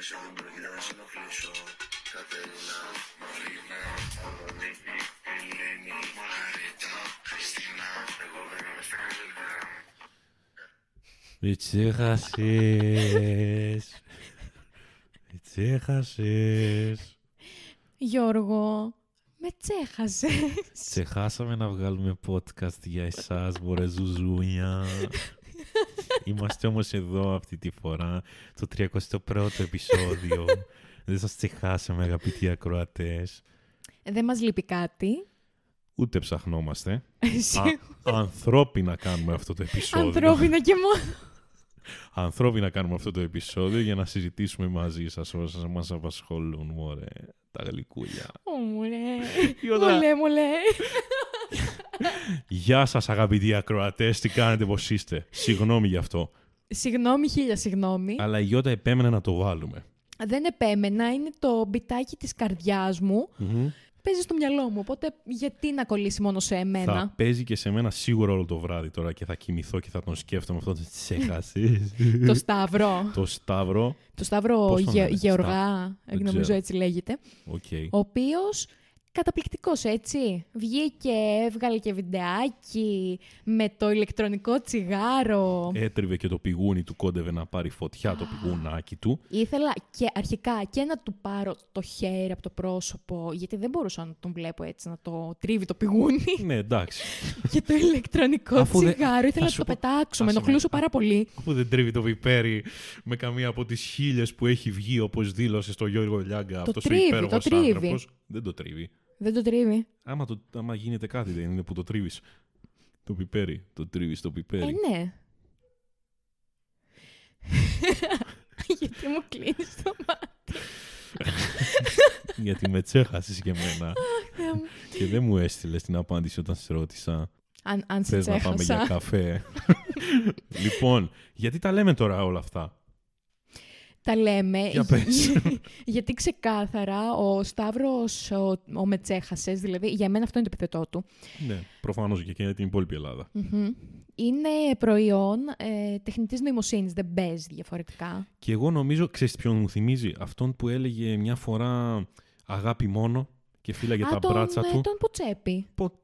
αγχώνεσαι δεν πρόκειται να σε ενοχλήσω Κατερίνα, Μαρίνα, Αντωνίκη, Ελένη, Μαργαρίτα, Χριστίνα Εγώ δεν είμαι στα καλύτερα Με τσέχασες. Με τσέχασες. Γιώργο, με τσέχασες. Ξεχάσαμε να βγάλουμε podcast για εσάς, μωρέ ζουζούνια. Είμαστε όμως εδώ αυτή τη φορά, το 31ο επεισόδιο. Δεν σας ξεχάσαμε αγαπητοί ακροατές. Δεν μας λείπει κάτι. Ούτε ψαχνόμαστε. Εσύ, Α, ανθρώπινα κάνουμε αυτό το επεισόδιο. ανθρώπινα και μόνο. Ανθρώπινα κάνουμε αυτό το επεισόδιο για να συζητήσουμε μαζί σας όσα μας απασχολούν, μωρέ. Τα γλυκούλια. Ω, μωρέ. Ιωδά. Μολέ, μολέ. Γεια σας αγαπητοί ακροατές, τι κάνετε, πώς είστε; Συγγνώμη γι' αυτό. Συγγνώμη, χίλια συγγνώμη. Αλλά η Ιώτα επέμενε να το βάλουμε. Δεν επέμενα, είναι το μπιτάκι της καρδιάς μου. Παίζει στο μυαλό μου, οπότε γιατί να κολλήσει μόνο σε Θα εμένα; παίζει και σε μένα σίγουρα όλο το βράδυ τώρα και θα κοιμηθώ και θα τον σκέφτομαι αυτό. Τι έχασες. το Σταύρο. το Σταύρο. το Σταύρο Πώς τον Γε- λένε, Γεωργά, Δεν νομίζω ξέρω. έτσι λέγεται. Οκ. Ο οποίος καταπληκτικός έτσι. Βγήκε, έβγαλε και βιντεάκι με το ηλεκτρονικό τσιγάρο. Έτριβε και το πηγούνι του, κόντευε να πάρει φωτιά το πηγουνάκι του. Ήθελα και αρχικά και να του πάρω το χέρι από το πρόσωπο, γιατί δεν μπορούσα να τον βλέπω έτσι, να το τρίβει το πηγούνι. ναι, εντάξει. και το ηλεκτρονικό Αφού δεν- τσιγάρο. Ήθελα θα να σου το πω- πετάξω, με άσε με. ενοχλούσε πάρα πολύ. Αφού δεν τρίβει το πιπέρι με καμία από τις χίλιες που έχει βγει, όπως δήλωσε στο Γιώργο Λιάγκα, αυτός τρίβει, ο το υπέροχος τρίβει. άνθρωπος. Δεν το τρίβει. Δεν το τρίβει. Άμα, το, άμα γίνεται κάτι δεν είναι που το τρίβεις. Το πιπέρι. Το τρίβεις το πιπέρι. Ε, ναι. γιατί μου κλείνεις το μάτι. Γιατί με τσέχασες και εμένα. Θεέ μου. και δεν μου έστειλες την απάντηση όταν σε ρώτησα. αν, αν σε Θες να πάμε για τσέχασα. καφέ. λοιπόν, γιατί τα λέμε τώρα όλα αυτά; Τα λέμε Για πες. γιατί ξεκάθαρα ο Σταύρος, ο, ο Μετσέχασες, δηλαδή για μένα αυτό είναι το επιθετό του, ναι, προφανώς και για την υπόλοιπη Ελλάδα. Μμμ. είναι προϊόν ε, τεχνητής νοημοσύνης, δεν παίζει διαφορετικά. Και εγώ νομίζω, ξέρεις ποιον μου θυμίζει, αυτόν που έλεγε μια φορά αγάπη μόνο και φύλαγε Α, τα τον, μπράτσα ε, του. τον Ποτσέπη. Πο-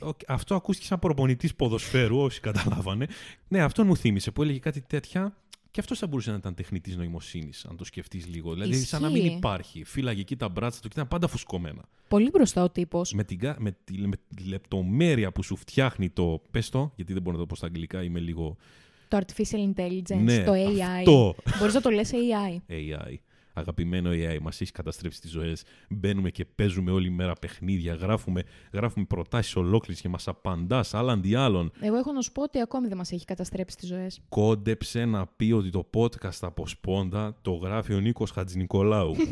Οκ, Αυτό ακούστηκε σαν προπονητής ποδοσφαίρου, όσοι καταλάβανε. Ναι, αυτόν μου θύμισε που έλεγε κάτι τέτοια. Και αυτός θα μπορούσε να ήταν τεχνητής νοημοσύνης, αν το σκεφτείς λίγο. Δηλαδή, σαν να μην Ισχύει. υπάρχει. Φύλαγε εκεί τα μπράτσα του και ήταν πάντα φουσκωμένα. Πολύ μπροστά ο τύπος. Με, την, κα- με, τη, με τη λεπτομέρεια που σου φτιάχνει το. Πες το, γιατί δεν μπορώ να το πω στα αγγλικά, είμαι λίγο. Το artificial intelligence, Ναι, το AI. αυτό. Μπορείς να το λες AI. AI. Αγαπημένο AI, μας έχει καταστρέψει τις ζωές. Μπαίνουμε και παίζουμε όλη μέρα παιχνίδια. Γράφουμε, γράφουμε προτάσεις ολόκληρες και μας απαντά άλλα αντί άλλων. Εγώ έχω να σου πω ότι ακόμη δεν μας έχει καταστρέψει τις ζωές. κόντεψε να πει ότι το podcast από Σπόντα το γράφει ο Νίκος Χατζηνικολάου.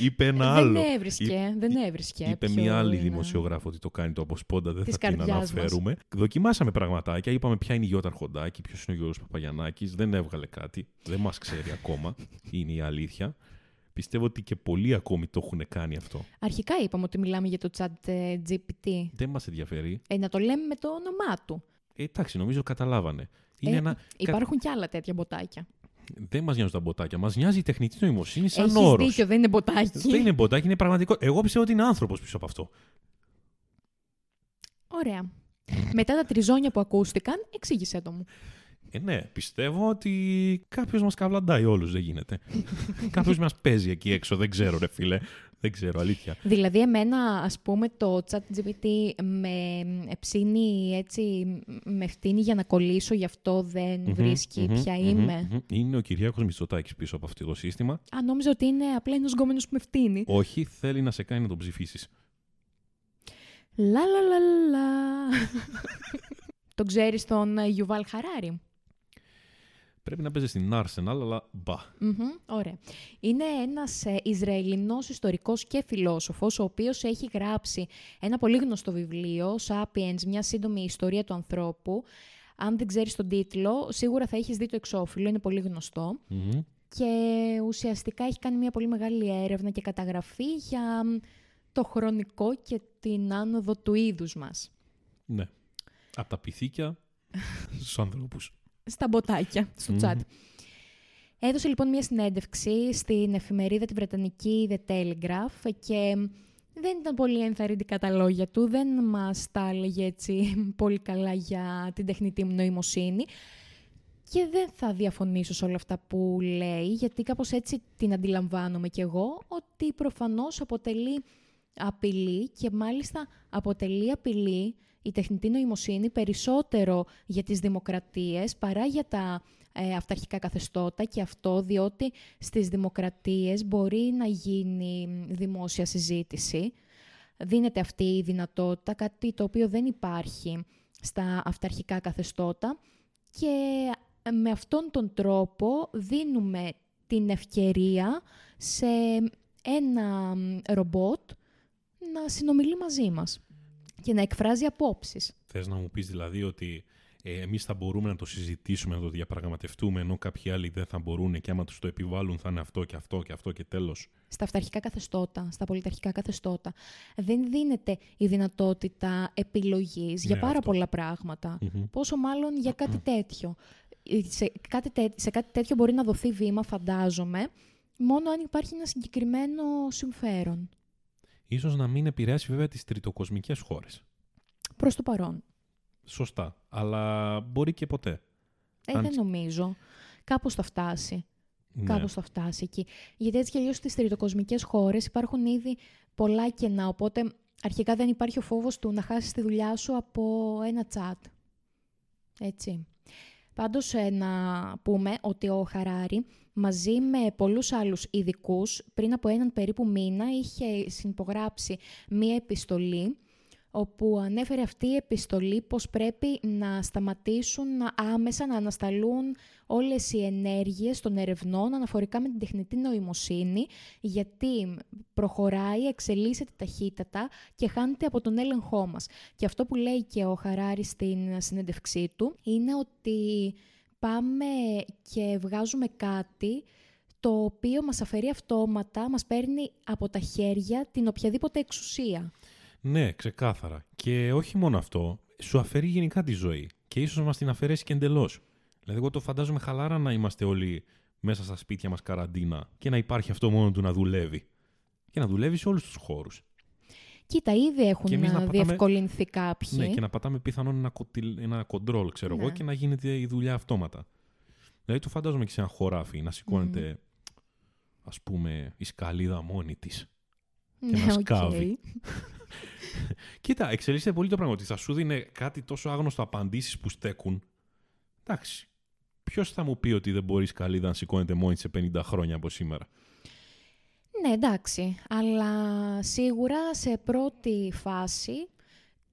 είπε ένα άλλο. δεν έβρισκε, δεν έβρισκε. Είπε ποιο μια άλλη είναι. δημοσιογράφο ότι το κάνει το από Σπόντα, δεν Της θα την καρδιάς μας. αναφέρουμε. Δοκιμάσαμε πραγματάκια, είπαμε ποια είναι η Γιώτα Αρχοντάκη, ποιος είναι ο Γιώργος Παπαγιαννάκης, δεν έβγαλε κάτι, δεν μας ξέρει ακόμα, είναι η αλήθεια. Πιστεύω ότι και πολλοί ακόμη το έχουν κάνει αυτό. Αρχικά είπαμε ότι μιλάμε για το chat ε, GPT. Δεν μας ενδιαφέρει. Ε, να το λέμε με το όνομά του. Ε, εντάξει, νομίζω καταλάβανε. Είναι Ε, ένα... Υπάρχουν κι άλλα τέτοια μποτάκια. Δεν μας νοιάζουν τα μποτάκια, μας νοιάζει η τεχνητή νοημοσύνη σαν Έχεις όρος. δίκιο, δεν είναι μποτάκι. Δεν είναι μποτάκι, είναι πραγματικό. Εγώ πιστεύω ότι είναι άνθρωπος πίσω από αυτό. Ωραία. Μετά τα τριζόνια που ακούστηκαν, εξήγησέ το μου. Ε, ναι, πιστεύω ότι κάποιος μας καβλαντάει όλους, δεν γίνεται. κάποιος μας παίζει εκεί έξω, δεν ξέρω, ρε φίλε. Δεν ξέρω, αλήθεια. Δηλαδή, εμένα, ας πούμε, το chat GPT με εψήνει έτσι, με φτύνει για να κολλήσω, γι' αυτό δεν Μμμ, βρίσκει μμμ, ποια μμμ, είμαι. μμμ. Είναι ο Κυριάκος Μητσοτάκης πίσω από αυτό το σύστημα. Α, νόμιζα ότι είναι απλά ένας γκόμενος που με φτύνει. Όχι, θέλει να σε κάνει να τον ψηφίσεις. Λα λα λα λα. Τον ξέρεις τον ε, Γιουβάλ Χαράρη; Πρέπει να παίζεις στην Arsenal, αλλά μπα. Μμμ, ωραία. Είναι ένας ε, Ισραηλινός ιστορικός και φιλόσοφος, ο οποίος έχει γράψει ένα πολύ γνωστό βιβλίο, Sapiens, μια σύντομη ιστορία του ανθρώπου. Αν δεν ξέρεις τον τίτλο, σίγουρα θα έχεις δει το εξώφυλλο, είναι πολύ γνωστό. Μμμ. Και ουσιαστικά έχει κάνει μια πολύ μεγάλη έρευνα και καταγραφή για μ, το χρονικό και την άνοδο του είδους μας. Ναι. Από τα πυθίκια στους ανθρώπους. Στα μποτάκια, στο Μμμ. chat. Έδωσε λοιπόν μια συνέντευξη στην εφημερίδα τη Βρετανική The Telegraph και δεν ήταν πολύ ενθαρρυντικά τα λόγια του, δεν μας τα έλεγε έτσι πολύ καλά για την τεχνητή μου νοημοσύνη και δεν θα διαφωνήσω σε όλα αυτά που λέει, γιατί κάπως έτσι την αντιλαμβάνομαι κι εγώ, ότι προφανώς αποτελεί απειλή και μάλιστα αποτελεί απειλή η τεχνητή νοημοσύνη περισσότερο για τις δημοκρατίες παρά για τα ε, αυταρχικά καθεστώτα και αυτό διότι στις δημοκρατίες μπορεί να γίνει δημόσια συζήτηση. Δίνεται αυτή η δυνατότητα, κάτι το οποίο δεν υπάρχει στα αυταρχικά καθεστώτα και με αυτόν τον τρόπο δίνουμε την ευκαιρία σε ένα μ, ρομπότ να συνομιλεί μαζί μας και να εκφράζει απόψεις. Θες να μου πεις δηλαδή ότι ε, εμείς θα μπορούμε να το συζητήσουμε, να το διαπραγματευτούμε, ενώ κάποιοι άλλοι δεν θα μπορούν και άμα τους το επιβάλλουν θα είναι αυτό και αυτό και αυτό και τέλος; Στα αυταρχικά καθεστώτα, στα πολιταρχικά καθεστώτα, δεν δίνεται η δυνατότητα επιλογής για Ναι, πάρα αυτό. πολλά πράγματα. Μμμ. Πόσο μάλλον για κάτι τέτοιο. Ε, Σε κάτι, τέ- σε κάτι τέτοιο μπορεί να δοθεί βήμα, φαντάζομαι, μόνο αν υπάρχει ένα συγκεκριμένο συμφέρον. Ίσως να μην επηρεάσει βέβαια τις τριτοκοσμικές χώρες. Προς το παρόν. Σωστά. Αλλά μπορεί και ποτέ. Ε, Αν- δεν νομίζω. Κάπως θα φτάσει. Ναι. Κάπως θα φτάσει εκεί. Γιατί έτσι κι αλλιώς στις τριτοκοσμικές χώρες υπάρχουν ήδη πολλά κενά, οπότε αρχικά δεν υπάρχει ο φόβος του να χάσεις τη δουλειά σου από ένα chat. Έτσι. Πάντως ε, να πούμε ότι ο Χαράρη μαζί με πολλούς άλλους ειδικούς πριν από έναν περίπου μήνα είχε συνυπογράψει μία επιστολή όπου ανέφερε αυτή η επιστολή πως πρέπει να σταματήσουν να- άμεσα να ανασταλούν όλες οι ενέργειες των ερευνών αναφορικά με την τεχνητή νοημοσύνη, γιατί προχωράει, εξελίσσεται ταχύτατα και χάνεται από τον έλεγχό μας. Και αυτό που λέει και ο Χαράρης στην συνέντευξή του είναι ότι πάμε και βγάζουμε κάτι το οποίο μας αφαιρεί αυτόματα, μας παίρνει από τα χέρια την οποιαδήποτε εξουσία. Ναι, ξεκάθαρα. Και όχι μόνο αυτό, σου αφαιρεί γενικά τη ζωή. Και ίσως μας την αφαιρέσει και εντελώς. Δηλαδή, εγώ το φαντάζομαι χαλάρα να είμαστε όλοι μέσα στα σπίτια μας καραντίνα και να υπάρχει αυτό μόνο του να δουλεύει. Και να δουλεύει σε όλους τους χώρους. Κοίτα, ήδη έχουν Και εμείς να να πατάμε- διευκολυνθεί κάποιοι. Ναι, και να πατάμε πιθανόν ένα, κοτιλ- ένα κοντρόλ, ξέρω εγώ, Ναι. και να γίνεται η δουλειά αυτόματα. Δηλαδή, το φαντάζομαι και σε ένα χωράφι να σηκώνεται, ας πούμε, η σκαλίδα μόνη της. και να Ναι, οκ. σκάβει. Κοίτα, εξελίσσεται πολύ το πράγμα ότι θα σου δίνει κάτι τόσο άγνωστο απαντήσεις που στέκουν. Εντάξει. Ποιος θα μου πει ότι δεν μπορεί η σκαλίδα να σηκώνεται μόνη σε 50 χρόνια από σήμερα; Ναι, εντάξει. Αλλά σίγουρα σε πρώτη φάση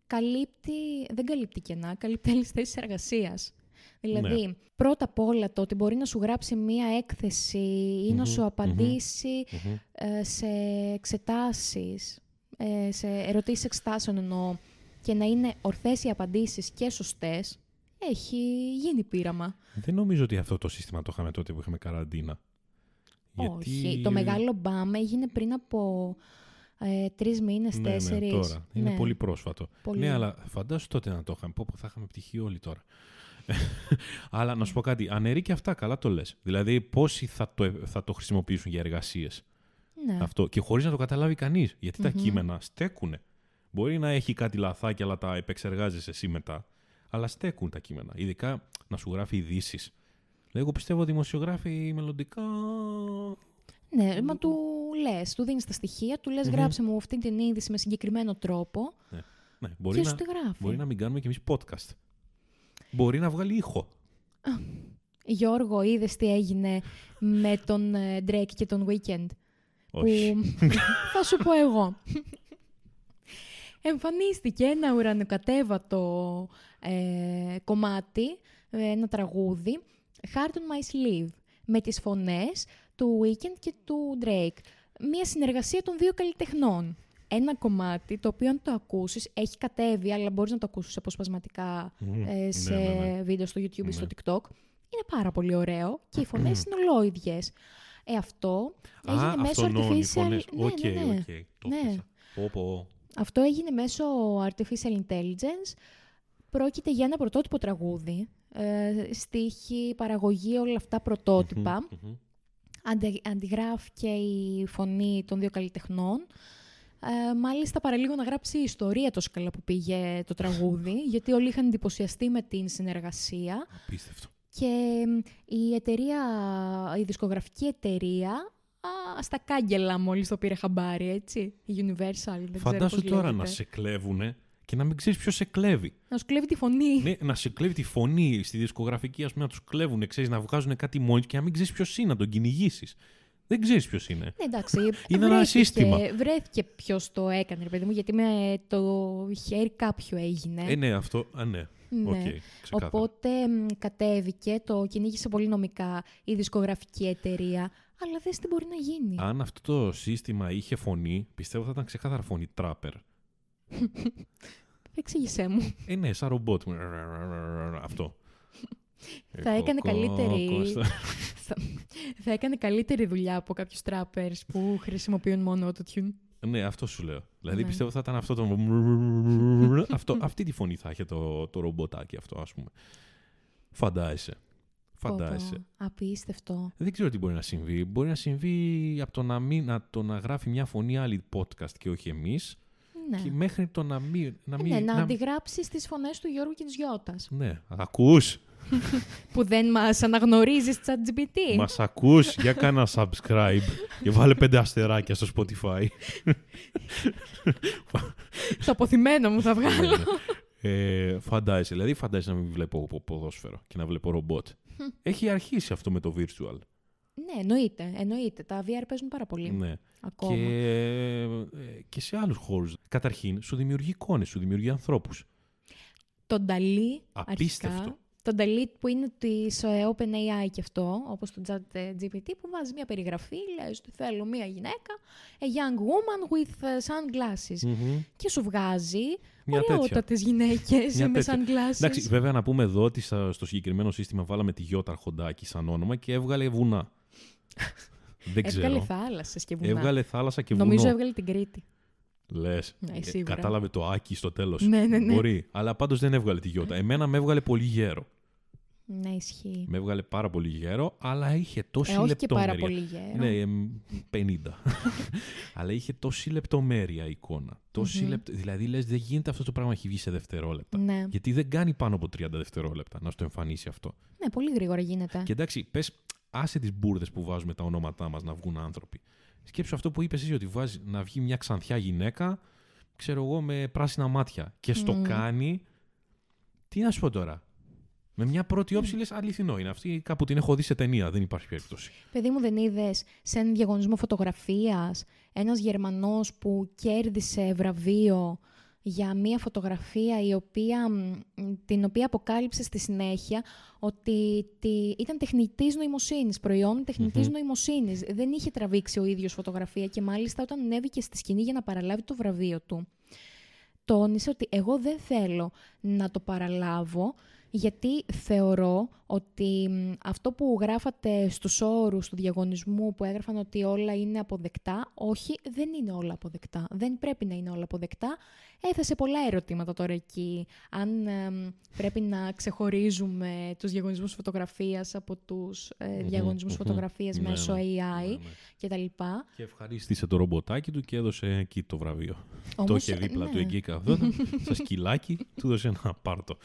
καλύπτει, δεν καλύπτει κενά, καλύπτει άλλες θέσεις εργασίας. Δηλαδή, Ναι. πρώτα απ' όλα το ότι μπορεί να σου γράψει μία έκθεση ή να Μμμ, σου μμμ. απαντήσει ε, σε εξετάσεις, ε, σε ερωτήσεις εξετάσεων εννοώ, και να είναι ορθές οι απαντήσεις και σωστές, έχει γίνει πείραμα. Δεν νομίζω ότι αυτό το σύστημα το είχαμε τότε που είχαμε καραντίνα. Όχι. Το μεγάλο μπαμ έγινε πριν από ε, τρεις μήνες, ναι, τέσσερις. Ναι, τώρα. Είναι Ναι. πολύ πρόσφατο. Πολύ. Ναι, αλλά φαντάσου τότε να το είχαμε. Πω, πω, θα είχαμε πτυχή όλοι τώρα. αλλά να σου πω κάτι. Αναιρεί και αυτά, καλά το λες. Δηλαδή, πόσοι θα το, θα το χρησιμοποιήσουν για εργασίες; Ναι. Αυτό. Και χωρίς να το καταλάβει κανείς. Γιατί τα Μμμ. κείμενα στέκουνε. Μπορεί να έχει κάτι λαθάκια, αλλά τα επεξεργάζεσαι εσύ μετά. Αλλά στέκουν τα κείμενα. Ειδικά να σου γράφει ειδήσεις. Δηλαδή, εγώ πιστεύω δημοσιογράφοι μελλοντικά. Ναι, μα του λες, του δίνεις τα στοιχεία, του λες Μμμ. γράψε μου αυτή την είδηση με συγκεκριμένο τρόπο Ναι, μπορεί, και να, σου τη γράφει. μπορεί να μην κάνουμε κι εμείς podcast. Μπορεί να βγάλει ήχο. Γιώργο, είδες τι έγινε με τον ε, Drake και τον Weekend; Όχι. Που θα σου πω εγώ. Εμφανίστηκε ένα ουρανοκατέβατο ε, κομμάτι, ε, ένα τραγούδι, Heart on My Sleeve, με τις φωνές του Weeknd και του Drake. Μία συνεργασία των δύο καλλιτεχνών. Ένα κομμάτι, το οποίο αν το ακούσεις, έχει κατέβει, αλλά μπορείς να το ακούσεις αποσπασματικά Μμμ. ε, σε Ναι, ναι, ναι. βίντεο στο YouTube ή Ναι. στο TikTok. Είναι πάρα πολύ ωραίο και οι φωνές είναι ολόιδιες. Ε, αυτό έγινε Α, μέσω αυτωνών οι artificial... φωνές. Ναι, Οκ, ναι, ναι. οκ. Το Ναι. πιάσα. Πω, πω. Αυτό έγινε μέσω artificial intelligence Πρόκειται για ένα πρωτότυπο τραγούδι, ε, στίχη, παραγωγή, όλα αυτά πρωτότυπα. Μμμ, μμμ. Αντι, αντιγράφηκε η φωνή των δύο καλλιτεχνών. Ε, μάλιστα παραλίγο να γράψει η ιστορία τόσο καλά που πήγε το τραγούδι, γιατί όλοι είχαν εντυπωσιαστεί με την συνεργασία. Απίστευτο. Και μ, η εταιρεία, η δισκογραφική εταιρεία, α, στα κάγκελα μόλις το πήρε χαμπάρι, έτσι. Η Universal, δεν ξέρω Φαντάσου πώς τώρα λέγεται. να σε κλέβουνε και να μην ξέρεις ποιος σε κλέβει. Να σου κλέβει τη φωνή. ναι, να σε κλέβει τη φωνή στη δισκογραφική, ας πούμε, να τους κλέβουν, ξέρεις, να βγάζουν κάτι μόνοι τους και να μην ξέρεις ποιος είναι, να τον κυνηγήσεις. Δεν ξέρεις ποιος είναι. Ναι, εντάξει. Είναι ένα βρέθηκε- σύστημα. Βρέθηκε ποιος το έκανε, ρε παιδί μου, γιατί με το χέρι κάποιου έγινε. Ε, ναι, αυτό. Α, ναι. Ναι. Οκ, ξεκάθαρα. Οπότε μ, κατέβηκε, το κυνήγησε πολύ νομικά η δισκογραφική εταιρεία. Αλλά δες τι μπορεί να γίνει. Αν αυτό το σύστημα είχε φωνή, πιστεύω θα ήταν ξεκάθαρα φωνή τράπερ. Εξήγησέ μου. Ε, ναι, σαν ρομπότ. Αυτό. Θα έκανε Κοκό, καλύτερη- Κώστα. θα, θα έκανε καλύτερη δουλειά από κάποιους τράπερς που χρησιμοποιούν μόνο autotune. Ναι, αυτό σου λέω. Δηλαδή Ναι. πιστεύω θα ήταν αυτό το. αυτό, αυτή τη φωνή θα είχε το, το ρομποτάκι αυτό, ας πούμε. Φαντάζεσαι. Φαντάζεσαι. Πω, πω, Απίστευτο. Δεν ξέρω τι μπορεί να συμβεί. Μπορεί να συμβεί από το να, μην, να, το να γράφει μια φωνή άλλη podcast και όχι εμείς. Ναι. Και μέχρι το να μην. Να Ε, μην ναι, να αντιγράψεις τις φωνές του Γιώργου και της Γιώτας. ναι, ακούς. που δεν μας αναγνωρίζεις ChatGPT. Μας ακούς, για κάνα subscribe και βάλε πέντε αστεράκια στο Spotify. Το αποθυμένο μου θα βγάλω. ε, φαντάζεσαι, δηλαδή φαντάζεσαι να μην βλέπω πο- ποδόσφαιρο και να βλέπω ρομπότ. Έχει αρχίσει αυτό με το virtual. Ναι, εννοείται, εννοείται. Τα VR παίζουν πάρα πολύ. Ναι. Ακόμα. Και, ε, και σε άλλους χώρους. Καταρχήν, σου δημιουργεί εικόνες, σου δημιουργεί ανθρώπους. Τον Νταλή, Απίστευτο. αρχικά. Τον Νταλή που είναι της ε, OpenAI και αυτό, όπως το ChatGPT, που βάζει μια περιγραφή, λες ότι θέλω μια γυναίκα, a young woman with ε, sunglasses. Μμμ. Και σου βγάζει Μια τέτοια. ωραιότατες γυναίκες Μια με τέτοια. sunglasses. Εντάξει, βέβαια να πούμε εδώ ότι στα- στο συγκεκριμένο σύστημα βάλαμε τη Γιώτα Αρχοντάκη σαν όνομα και έβγαλε βουνά. Δεν Έβγαλε ξέρω. θάλασσες και βουνά. Έβγαλε θάλασσα και βουνό. Νομίζω έβγαλε την Κρήτη. Λες. Ναι, σίγουρα. κατάλαβε το άκι στο τέλος. Ναι, ναι, ναι. Μπορεί. Αλλά πάντως δεν έβγαλε τη Γιώτα. Εμένα με έβγαλε πολύ γέρο. Ναι, ισχύει. Με έβγαλε πάρα πολύ γέρο, αλλά είχε τόση Ε, όχι και λεπτομέρεια. πάρα πολύ γέρο. Ναι, εμ, 50. αλλά είχε τόση λεπτομέρεια η εικόνα. Τόση Μμμ. λεπτο... Δηλαδή λες, δεν γίνεται αυτό το πράγμα να έχει βγει σε δευτερόλεπτα. Ναι. Γιατί δεν κάνει πάνω από 30 δευτερόλεπτα να στο εμφανίσει αυτό. ναι, πολύ γρήγορα γίνεται. Και εντάξει, πες, άσε τις μπουρδες που βάζουμε τα ονόματά μας να βγουν άνθρωποι. Σκέψου αυτό που είπες εσύ, ότι βάζει να βγει μια ξανθιά γυναίκα, ξέρω εγώ, με πράσινα μάτια. Και στο Μμμ. κάνει. Τι να σου πω τώρα; Με μια πρώτη όψη λες αληθινό είναι. Αυτή κάπου την έχω δει σε ταινία, δεν υπάρχει περίπτωση. Παιδί μου, δεν είδες σε έναν διαγωνισμό φωτογραφίας ένας Γερμανός που κέρδισε βραβείο για μία φωτογραφία η οποία, μ, την οποία αποκάλυψε στη συνέχεια ότι τη, ήταν τεχνητής νοημοσύνης, προϊόν τεχνητής Μμμ. νοημοσύνης. Δεν είχε τραβήξει ο ίδιος φωτογραφία και μάλιστα όταν ανέβηκε στη σκηνή για να παραλάβει το βραβείο του, τόνισε ότι εγώ δεν θέλω να το παραλάβω γιατί θεωρώ ότι μ, αυτό που γράφατε στους όρους του διαγωνισμού που έγραφαν ότι όλα είναι αποδεκτά, όχι, δεν είναι όλα αποδεκτά. Δεν πρέπει να είναι όλα αποδεκτά. Έθεσε πολλά ερωτήματα τώρα εκεί. Αν εμ, πρέπει να ξεχωρίζουμε τους διαγωνισμούς φωτογραφίας από τους ε, Μμμ, διαγωνισμούς μμμ. φωτογραφίας Ναι, μέσω ναι, AI ναι, ναι. κτλ. Και ευχαρίστησε το ρομποτάκι του και έδωσε εκεί το βραβείο. το Όμως, είχε δίπλα ναι. του εκεί καθόταν, σαν σκυλάκι, του έδωσε ένα πάρτο.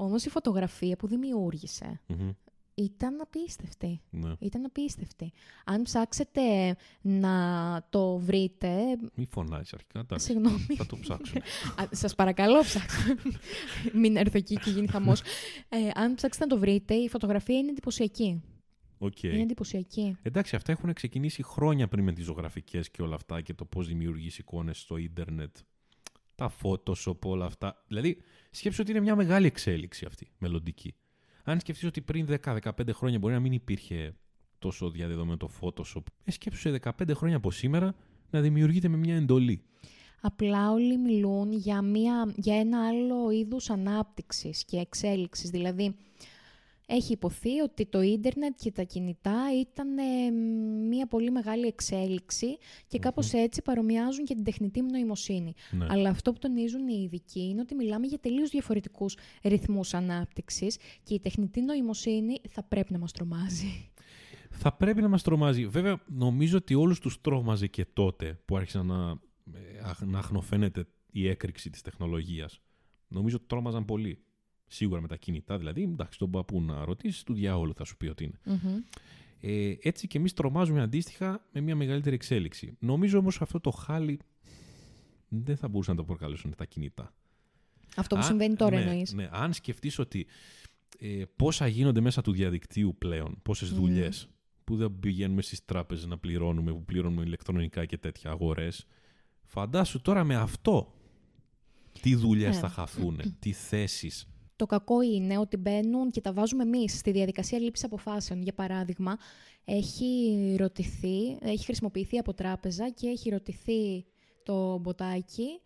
Όμως η φωτογραφία που δημιούργησε Μμμ, ήταν απίστευτη. ναι. Ήταν απίστευτη. Αν ψάξετε να το βρείτε. Μη φωνάζεις αρχικά. εντάξει. Συγγνώμη. Θα το ψάξουμε. Α, Σας παρακαλώ, ψάξτε. Μην έρθω εκεί και γίνει χαμός. Ε, αν ψάξετε να το βρείτε, η φωτογραφία είναι εντυπωσιακή. Οκ. Είναι εντυπωσιακή. Εντάξει, αυτά έχουν ξεκινήσει χρόνια πριν με τις ζωγραφικές και όλα αυτά και το πώς δημιουργείς εικόνες στο ίντερνετ. Τα Photoshop, όλα αυτά. Δηλαδή, σκέψου ότι είναι μια μεγάλη εξέλιξη αυτή, μελλοντική. Αν σκεφτείς ότι πριν 10-15 χρόνια μπορεί να μην υπήρχε τόσο διαδεδομένο το Photoshop, ε, σκέψου σε 15 χρόνια από σήμερα να δημιουργείται με μια εντολή. Απλά όλοι μιλούν για, μια, για ένα άλλο είδους ανάπτυξης και εξέλιξης. Δηλαδή, έχει υποθεί ότι το ίντερνετ και τα κινητά ήταν ε, μια πολύ μεγάλη εξέλιξη και κάπως έτσι παρομοιάζουν και την τεχνητή νοημοσύνη. Ναι. Αλλά αυτό που τονίζουν οι ειδικοί είναι ότι μιλάμε για τελείως διαφορετικούς ρυθμούς ανάπτυξης και η τεχνητή νοημοσύνη θα πρέπει να μας τρομάζει. Θα πρέπει να μας τρομάζει. Βέβαια, νομίζω ότι όλους τους τρόμαζε και τότε που άρχισε να, ε, αχ- να αχνοφαίνεται η έκρηξη της τεχνολογίας. Νομίζω ότι τρόμαζαν πολύ. Σίγουρα με τα κινητά, δηλαδή, εντάξει, τον παππού να ρωτήσει, του διάολου θα σου πει ότι είναι. Μμμ. Ε, έτσι και εμείς τρομάζουμε αντίστοιχα με μια μεγαλύτερη εξέλιξη. Νομίζω όμως αυτό το χάλι δεν θα μπορούσαν να το προκαλέσουν τα κινητά. Αυτό που Αν- συμβαίνει τώρα ναι, εννοείς. Ναι, αν σκεφτείς ότι ε, πόσα γίνονται μέσα του διαδικτύου πλέον, πόσες Μμμ. δουλειές, που δεν πηγαίνουμε στις τράπεζες να πληρώνουμε, που πληρώνουμε ηλεκτρονικά και τέτοια αγορές. Φαντάσου τώρα με αυτό τι δουλειές Ναι. θα χαθούν, τι θέσεις. Το κακό είναι ότι μπαίνουν και τα βάζουμε εμείς στη διαδικασία λήψης αποφάσεων. Για παράδειγμα, έχει ρωτηθεί, έχει χρησιμοποιηθεί από τράπεζα και έχει ρωτηθεί το μποτάκι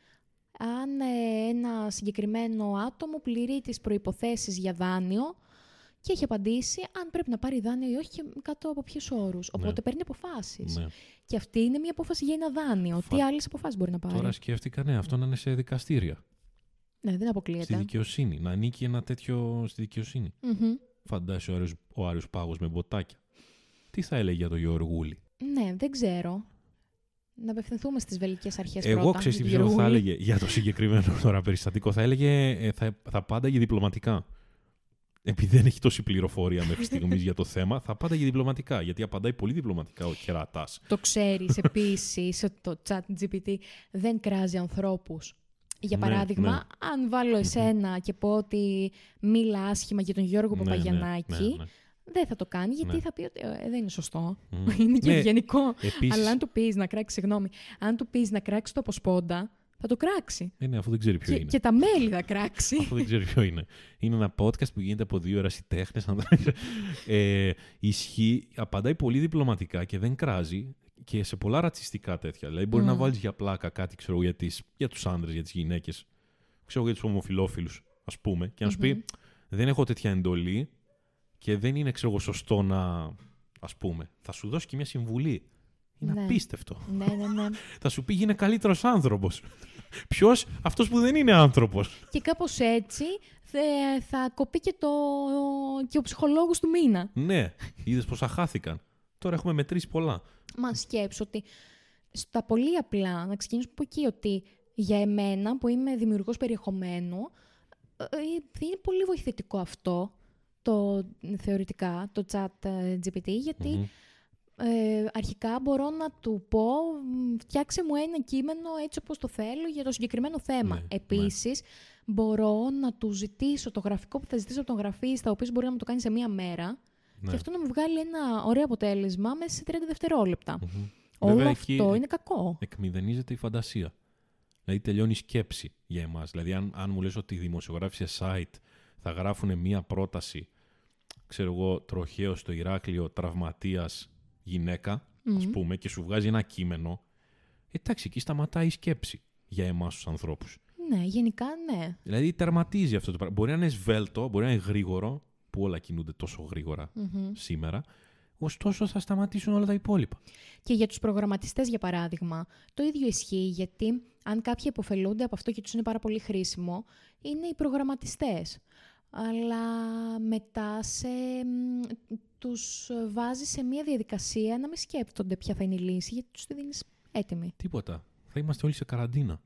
αν ε, ένα συγκεκριμένο άτομο πληρεί τις προϋποθέσεις για δάνειο και έχει απαντήσει αν πρέπει να πάρει δάνειο ή όχι και κάτω από ποιους όρους. Οπότε παίρνει αποφάσεις. Ναι. Και αυτή είναι μια απόφαση για ένα δάνειο. Φα- Τι άλλες αποφάσεις μπορεί να πάρει; Τώρα σκέφτηκα, ναι, αυτό να είναι σε δικαστήρια, Ναι, δεν στη αποκλείεται. δικαιοσύνη, να ανήκει ένα τέτοιο στη δικαιοσύνη. Μμμ. Φαντάσου ο Άριος, ο Άριος Πάγος με μποτάκια. Τι θα έλεγε για τον Γεωργούλη. Ναι, δεν ξέρω. Να απευθυνθούμε στις βελικές αρχές Εγώ πρώτα. ξέρω τι για πιστεύω τον θα Γεωργούλη. έλεγε για το συγκεκριμένο τώρα περιστατικό. Θα έλεγε, ε, θα, θα πάνταγε διπλωματικά. Επειδή δεν έχει τόση πληροφορία μέχρι στιγμής για το θέμα, θα πάνταγε διπλωματικά. Γιατί απαντάει πολύ διπλωματικά ο κερατάς. Το ξέρεις επίσης ότι το chat GPT δεν κράζει ανθρώπους. Για Ναι, παράδειγμα, ναι. αν βάλω εσένα και πω ότι μίλα άσχημα για τον Γιώργο Ναι, Παπαγιανάκη, δεν θα το κάνει γιατί Ναι. θα πει ότι ε, δεν είναι σωστό. Μμ. είναι και Ναι, ευγενικό. Επίσης, Αλλά αν του πεις να κράξει, συγγνώμη, αν του πεις να κράξει το αποσπόντα, θα το κράξει. ε, ναι, αφού δεν ξέρει ποιο Και, είναι. και τα μέλη θα κράξει. Αφού δεν ξέρει ποιο είναι. Είναι ένα podcast που γίνεται από δύο ερασιτέχνες. ε, ισχύει, απαντάει πολύ διπλωματικά και δεν κράζει και σε πολλά ρατσιστικά τέτοια. Δηλαδή, μπορεί να Μμ. βάλεις για πλάκα κάτι ξέρω, για, τις, για τους άντρε, για τις γυναίκες, ξέρω για τους ομοφυλόφιλους, ας πούμε, και να σου Μμμ. πει Δεν έχω τέτοια εντολή και δεν είναι ξέρω, εγώ, σωστό να. Α πούμε, θα σου δώσει και μια συμβουλή. Είναι Ναι. απίστευτο. ναι, ναι, ναι. Θα σου πει γίνε καλύτερος άνθρωπος. Ποιος, αυτός που δεν είναι άνθρωπος. Και κάπως έτσι θε- θα κοπεί και, το, και ο ψυχολόγος του μήνα. Ναι, είδες πόσα χάθηκαν. Τώρα έχουμε μετρήσει πολλά. Μα σκέψω ότι στα πολύ απλά, να ξεκινήσουμε από εκεί, ότι για εμένα που είμαι δημιουργός περιεχομένου, ε, ε, είναι πολύ βοηθητικό αυτό, το θεωρητικά, το chat ε, GPT, γιατί Μμμ. ε, αρχικά μπορώ να του πω μ, φτιάξε μου ένα κείμενο έτσι όπως το θέλω για το συγκεκριμένο θέμα. Ναι, Επίσης, μπορώ να του ζητήσω το γραφικό που θα ζητήσω από τον γραφίστα, ο οποίος μπορεί να μου το κάνει σε μία μέρα, Ναι. και αυτό να μου βγάλει ένα ωραίο αποτέλεσμα μέσα σε 30 δευτερόλεπτα. Μμμ. Όλο Βέβαια, αυτό εκεί είναι κακό. εκμηδενίζεται η φαντασία. Δηλαδή τελειώνει η σκέψη για εμάς. Δηλαδή αν, αν μου λες ότι οι δημοσιογράφοι σε site θα γράφουν μία πρόταση, ξέρω εγώ, τροχαίο στο Ηράκλειο, τραυματίας γυναίκα, ας Μμμ. πούμε, και σου βγάζει ένα κείμενο, εντάξει, εκεί σταματάει η σκέψη για εμάς τους ανθρώπους. Ναι, γενικά ναι. Δηλαδή τερματίζει αυτό το πράγμα. Μπορεί να είναι σβέλτο, μπορεί να είναι γρήγορο, που όλα κινούνται τόσο γρήγορα Μμμ. σήμερα, ωστόσο θα σταματήσουν όλα τα υπόλοιπα. Και για τους προγραμματιστές, για παράδειγμα, το ίδιο ισχύει, γιατί αν κάποιοι υποφελούνται από αυτό και τους είναι πάρα πολύ χρήσιμο, είναι οι προγραμματιστές. Αλλά μετά σε, μ, τους βάζει σε μια διαδικασία να μην σκέπτονται ποια θα είναι η λύση, γιατί τους τη δίνεις έτοιμη. Τίποτα. Θα είμαστε όλοι σε καραντίνα.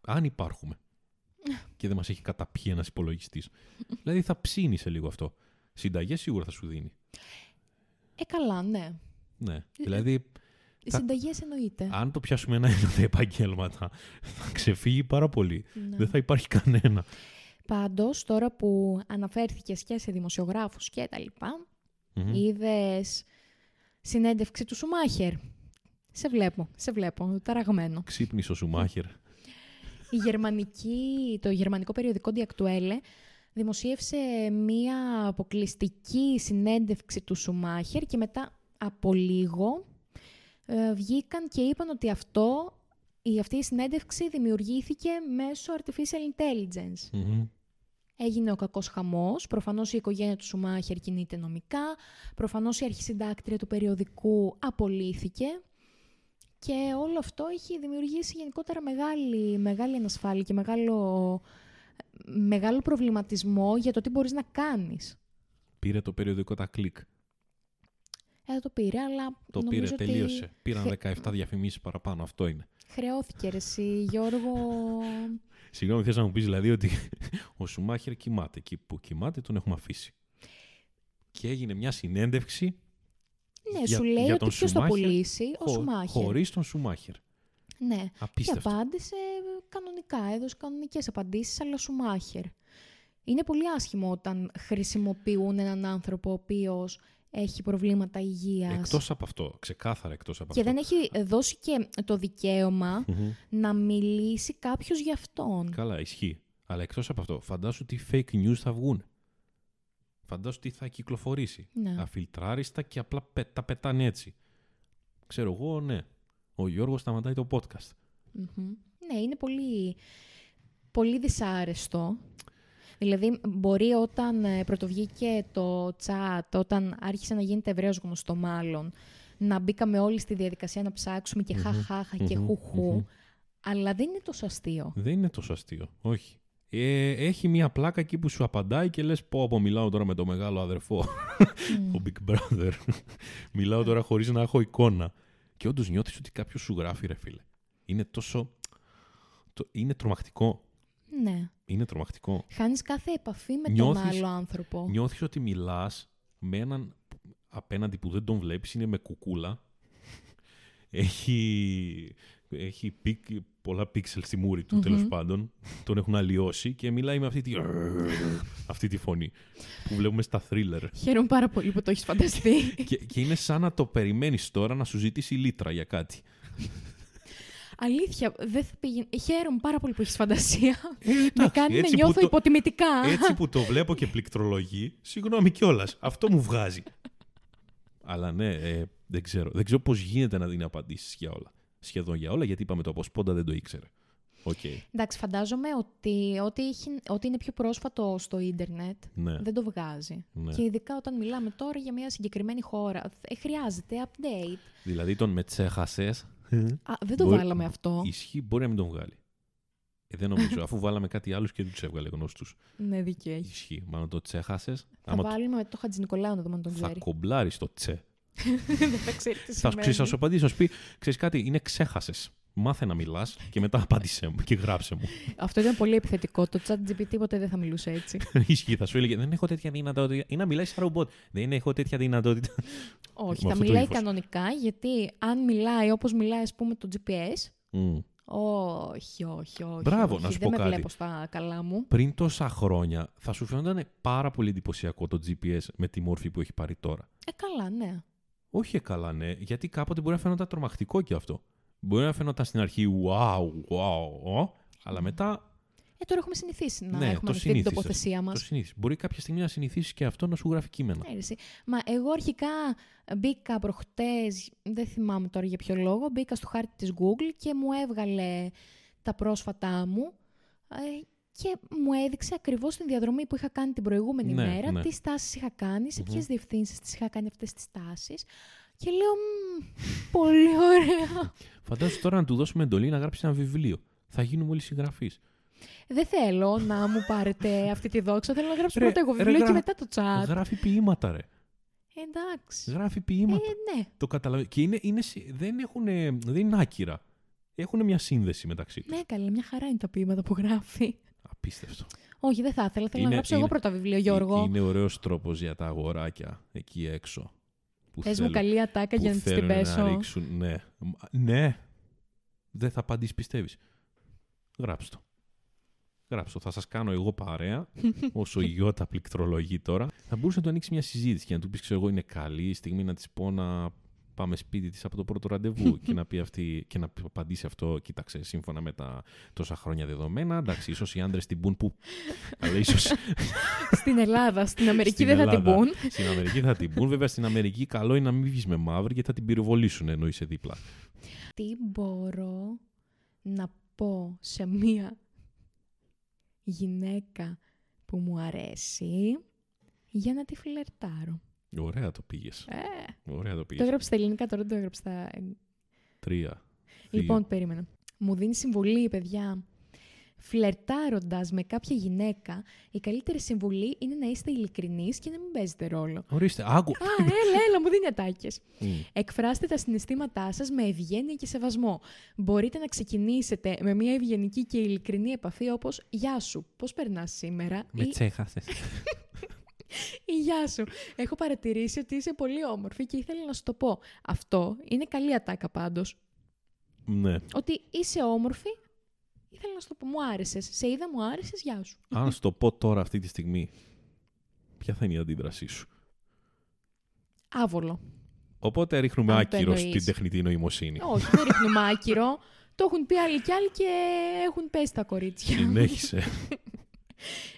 Αν υπάρχουμε. και δεν μας έχει καταπιεί ένας υπολογιστής. δηλαδή θα ψήνει σε λίγο αυτό. Συνταγές σίγουρα θα σου δίνει. Ε, καλά, ναι. Ναι. Δηλαδή, Οι Θα- συνταγές εννοείται. αν το πιάσουμε ένα-ένα τα επαγγέλματα, θα ξεφύγει πάρα πολύ. Ναι. Δεν θα υπάρχει κανένα. Πάντως, τώρα που αναφέρθηκες και σε δημοσιογράφους και τα λοιπά, Μμμ. είδες συνέντευξη του Σουμάχερ. Σε βλέπω, σε βλέπω, ταραγμένο. Ξύπνησε ο Σουμάχερ. Η γερμανική, το γερμανικό περιοδικό Die Aktuelle δημοσίευσε μία αποκλειστική συνέντευξη του Σουμάχερ και μετά από λίγο ε, βγήκαν και είπαν ότι αυτό, η, αυτή η συνέντευξη δημιουργήθηκε μέσω artificial intelligence. Μμμ. Έγινε ο κακός χαμός. Προφανώς η οικογένεια του Σουμάχερ κινείται νομικά. Προφανώς η αρχισυντάκτρια του περιοδικού απολύθηκε. Και όλο αυτό έχει δημιουργήσει γενικότερα μεγάλη, μεγάλη ανασφάλεια και μεγάλο, μεγάλο προβληματισμό για το τι μπορείς να κάνεις. Πήρε το περιοδικό τα κλικ. Ε, το πήρε, αλλά Το νομίζω πήρε, ότι τελείωσε. Πήραν χρε- 17 διαφημίσεις παραπάνω. Αυτό είναι. Χρεώθηκε ρε εσύ, Γιώργο. Συγγνώμη, θες να μου πεις δηλαδή ότι ο Σουμάχερ κοιμάται. Εκεί που κοιμάται τον έχουμε αφήσει. Και έγινε μια συνέντευξη ναι, Για- σου λέει για ότι τον ποιος θα Σουμάχερ, πουλήσει, ο χω- Σουμάχερ. χωρίς τον Σουμάχερ. Ναι. Και Απίστευτο. απάντησε κανονικά, έδωσε κανονικές απαντήσεις, αλλά Σουμάχερ. Είναι πολύ άσχημο όταν χρησιμοποιούν έναν άνθρωπο ο οποίος έχει προβλήματα υγείας Εκτός από αυτό, ξεκάθαρα εκτός από και αυτό. δεν έχει δώσει και το δικαίωμα Μμμ. να μιλήσει κάποιος για αυτόν. Καλά, ισχύει. Αλλά εκτός από αυτό, φαντάσου τι fake news θα βγουν. Φαντάσου τι θα κυκλοφορήσει. Ναι. Αφιλτράριστα και απλά πε- τα πετάνε έτσι. Ξέρω εγώ, ναι. Ο Γιώργος σταματάει το podcast. Μμμ. Ναι, είναι πολύ, πολύ δυσάρεστο. Δηλαδή, μπορεί όταν ε, πρωτοβγήκε το chat, όταν άρχισε να γίνεται ευρέως γνωστό μάλλον, να μπήκαμε όλοι στη διαδικασία να ψάξουμε και χαχάχα και μμμ, χουχού, μμμ. αλλά δεν είναι τόσο αστείο. Δεν είναι τόσο αστείο. Όχι. Ε, έχει μια πλάκα εκεί που σου απαντάει και λες πω από μιλάω τώρα με το μεγάλο αδερφό, Μμ. ο Big Brother. μιλάω τώρα χωρίς να έχω εικόνα. Και όντως νιώθεις ότι κάποιος σου γράφει ρε φίλε. Είναι τόσο... το- Είναι τρομακτικό. Ναι. Είναι τρομακτικό. Χάνεις κάθε επαφή με Νιώθεις- τον άλλο άνθρωπο. Νιώθεις ότι μιλάς με έναν απέναντι που δεν τον βλέπεις, είναι με κουκούλα. Έχει, έχει πικ, πολλά πίξελ στη μούρη του, Μμμ. τέλος πάντων. Τον έχουν αλλοιώσει και μιλάει με αυτή τη, αυτή τη φωνή που βλέπουμε στα thriller. Χαίρομαι πάρα πολύ που το έχεις φανταστεί. και, και είναι σαν να το περιμένεις τώρα να σου ζητήσει λύτρα για κάτι. Αλήθεια, δεν θα πήγαινε. Χαίρομαι πάρα πολύ που έχεις φαντασία. Ε, Με εντάξει, κάνει να έτσι που νιώθω το- υποτιμητικά. Έτσι που το βλέπω και πληκτρολογεί, συγγνώμη κιόλας. Αυτό μου βγάζει. Αλλά ναι, ε, δεν ξέρω. Δεν ξέρω πώς γίνεται να δίνει απαντήσεις για όλα. Σχεδόν για όλα, γιατί είπαμε το από σπόντα δεν το ήξερε. Οκ. Εντάξει, φαντάζομαι ότι ό,τι, έχει- ό,τι είναι πιο πρόσφατο στο ίντερνετ Ναι. δεν το βγάζει. ναι. Και ειδικά όταν μιλάμε τώρα για μια συγκεκριμένη χώρα. Ε, χρειάζεται update. Δηλαδή τον με ξέχασες. Α, δεν το Μπορεί- βάλαμε αυτό. Ισχύει, μπορεί να μην τον βγάλει. Ε, δεν νομίζω, αφού βάλαμε κάτι άλλο και δεν τους έβγαλε γνωστού. Ναι, δίκιο έχει. Ισχύει. Μάλλον το τσέχασες. Θα βάλουμε το Χατζη Νικολάου να δούμε αν τον θα ξέρει. κομπλάρεις το τσε. δεν θα ξέρει τι Θα, σημαίνει. ξέρεις, θα σου απαντήσει, θα σου πει: Ξέρεις κάτι, είναι ξέχασες. Μάθε να μιλάς και μετά απάντησέ μου και γράψε μου. Αυτό ήταν πολύ επιθετικό. Το chat GPT ποτέ δεν θα μιλούσε έτσι. Ισχύει, θα σου έλεγε Δεν έχω τέτοια δυνατότητα. Ή να μιλάει σαν ρομπότ. Δεν έχω τέτοια δυνατότητα. Όχι, Με θα αυτό το μιλάει ύφος. κανονικά γιατί αν μιλάει όπως μιλάει ας πούμε το GPS, Μμ. όχι, όχι, όχι. Μπράβο, όχι, να σου δεν πω με κάτι. βλέπω στα καλά μου. Πριν τόσα χρόνια θα σου φαίνονταν πάρα πολύ εντυπωσιακό το GPS με τη μόρφη που έχει πάρει τώρα. Ε, καλά, ναι. Όχι καλά, ναι, γιατί κάποτε μπορεί να φαίνονταν τρομακτικό και αυτό. Μπορεί να φαίνονταν στην αρχή wow, wow, oh, αλλά μετά Ε, τώρα έχουμε συνηθίσει να Ναι, έχουμε το ανοιχτή την συνήθισες. τοποθεσία το μας. συνήθιζε. Μπορεί κάποια στιγμή να συνηθίσει και αυτό να σου γράφει κείμενα. Ναι, ρε, εσύ. Μα εγώ αρχικά μπήκα προχτές, δεν θυμάμαι τώρα για ποιο λόγο, μπήκα στο χάρτη της Google και μου έβγαλε τα πρόσφατά μου ε, και μου έδειξε ακριβώς την διαδρομή που είχα κάνει την προηγούμενη Ναι, μέρα, ναι. τι στάσεις είχα κάνει, σε Μμμ. ποιες διευθύνσεις τις είχα κάνει αυτές τις στάσεις και λέω «Μμμ, πολύ ωραία. Φαντάζομαι τώρα να του δώσουμε εντολή να γράψει ένα βιβλίο. Θα γίνουμε όλοι συγγραφείς. δεν θέλω να μου πάρετε αυτή τη δόξα, θέλω να γράψω Ρε, πρώτα εγώ ρε, βιβλίο και γρα- μετά το chat. Γράφει ποίηματα, ρε. Εντάξει. Γράφει Ε, ποίηματα. ναι. Το καταλαβαίνω. Και είναι, είναι, συ- δεν, έχουν, δεν είναι άκυρα. Έχουν μια σύνδεση μεταξύ τους. Ναι, καλή, μια χαρά είναι τα ποίηματα που γράφει. Απίστευτο. Όχι, δεν θα ήθελα. Θέλω να Είναι- γράψω εγώ είναι- πρώτα βιβλίο, Γιώργο. Είναι ωραίος τρόπος για τα αγοράκια εκεί έξω. Που Πες μου θέλουν- καλή ατάκα που για να της την θέλουν να πέσω. ρίξουν. Ναι. Μ, Ναι. Δεν θα απαντήσεις, πιστεύεις. Γράψτε το. Γράψτε το. Θα σας κάνω εγώ παρέα, όσο η Γιώτα πληκτρολογεί τώρα. Θα μπορούσε να του ανοίξει μια συζήτηση και να του πεις: Ξέρω εγώ, είναι καλή η στιγμή να της πω να πάμε σπίτι της από το πρώτο ραντεβού και να πει αυτή και να απαντήσει αυτό. Κοίταξε, σύμφωνα με τα τόσα χρόνια δεδομένα. Εντάξει, ίσως οι άντρες την πούν που. Αλλά ίσω Στην Ελλάδα, στην Αμερική Στην δεν θα την Ελλάδα. πούν. Στην Αμερική θα την πούν. Βέβαια στην Αμερική καλό είναι να μην βγεις με μαύρη γιατί θα την πυροβολήσουν ενώ είσαι δίπλα. Τι μπορώ να πω σε μία γυναίκα που που μου αρέσει για να τη φλερτάρω; Ωραία το πήγες. Ε, Ωραία το το πήγες. έγραψε στα ελληνικά, τώρα δεν το έγραψε στα... Τρία. Λοιπόν, περίμενα. Μου δίνει συμβουλή, παιδιά. Φλερτάροντας με κάποια γυναίκα, η καλύτερη συμβουλή είναι να είστε ειλικρινείς και να μην παίζετε ρόλο. Ορίστε, άκου. Α, έλα, έλα, μου δίνει ατάκες. Μμ. Εκφράστε τα συναισθήματά σας με ευγένεια και σεβασμό. Μπορείτε να ξεκινήσετε με μια ευγενική και ειλικρινή επαφή όπως «Γεια σου, πώς περνάς σήμερα» Με ή, τσέχασες. ή «Γεια σου, έχω παρατηρήσει ότι είσαι πολύ όμορφη και ήθελα να σου το πω». Αυτό είναι καλή ατάκα πάντως. ναι. Ότι είσαι όμορφη, ήθελα να σου το πω, μου άρεσες. Σε είδα, μου άρεσες, γεια σου. Αν σου το πω τώρα αυτή τη στιγμή, ποια θα είναι η αντίδρασή σου; Άβολο. Οπότε ρίχνουμε Αν το άκυρο εννοείς. στην τεχνητή νοημοσύνη. Όχι, δεν ρίχνουμε άκυρο. Το έχουν πει άλλοι κι άλλοι και έχουν πέσει τα κορίτσια. Συνέχισε.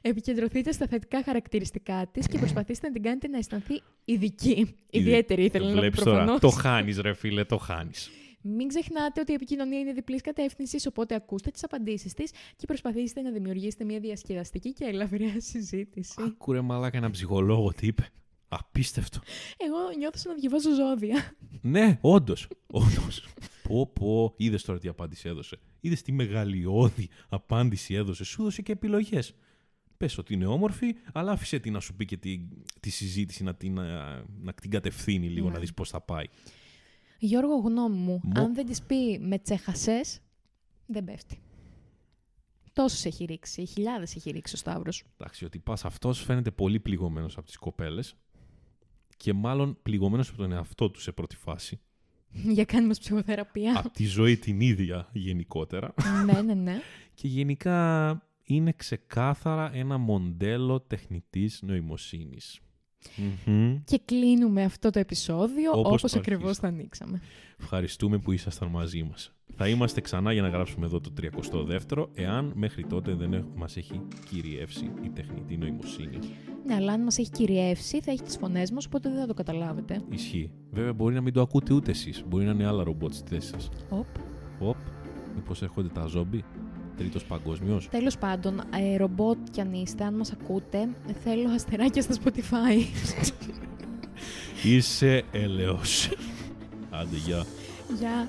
Επικεντρωθείτε στα θετικά χαρακτηριστικά της και προσπαθήστε να την κάνετε να αισθανθεί ειδική. Ιδιαίτερη ήθελα να πω Βλέπεις τώρα, προφανώς. το χάνεις ρε φίλε, το χάνεις. Μην ξεχνάτε ότι η επικοινωνία είναι διπλής κατεύθυνσης, οπότε ακούστε τις απαντήσεις της και προσπαθήστε να δημιουργήσετε μια διασκεδαστική και ελαφριά συζήτηση. Άκου ρε μαλάκα ένα ψυχολόγο τι είπε. Απίστευτο. Εγώ νιώθω σαν να διαβάζω ζώδια. Ναι, όντως. Όντως. πω, πω. Είδες τώρα τι απάντηση έδωσε. Είδες τι μεγαλειώδη απάντηση έδωσε. Σου έδωσε και επιλογές. Πες ότι είναι όμορφη, αλλά άφησε την να σου πει και τη, τη συζήτηση να την, να, να την κατευθύνει λίγο, Ναι. να δεις πώς θα πάει. Γιώργο, γνώμη μου, Μο- αν δεν της πει με τσέχασες, δεν πέφτει. Τόσου έχει ρίξει, χιλιάδες έχει ρίξει ο Σταύρος. Εντάξει, ότι πας αυτός φαίνεται πολύ πληγωμένος από τις κοπέλες και μάλλον πληγωμένος από τον εαυτό του σε πρώτη φάση. Για κάνει μας ψυχοθεραπεία. από τη ζωή την ίδια γενικότερα. ναι, ναι, ναι. Και γενικά είναι ξεκάθαρα ένα μοντέλο τεχνητής νοημοσύνης. Μμμ. Και κλείνουμε αυτό το επεισόδιο Όπως όπως, το ακριβώς αρχίσαμε. το ανοίξαμε. Ευχαριστούμε που ήσασταν μαζί μας. Θα είμαστε ξανά για να γράψουμε εδώ το 32ο, εάν μέχρι τότε δεν έχ- μας έχει κυριεύσει η τεχνητή νοημοσύνη. Ναι, αλλά αν μας έχει κυριεύσει θα έχει τις φωνές μας, οπότε δεν θα το καταλάβετε. Ισχύει. Βέβαια μπορεί να μην το ακούτε ούτε εσείς. Μπορεί να είναι άλλα ρομπότ στη θέση σας. Οπ. Οπ, μήπως έρχονται τα ζόμπι; Τρίτος παγκόσμιος. Τέλος πάντων, ε, ρομπότ κι αν είστε, αν μας ακούτε, θέλω αστεράκια στα Spotify. Είσαι έλεος. Άντε, γεια. Γεια.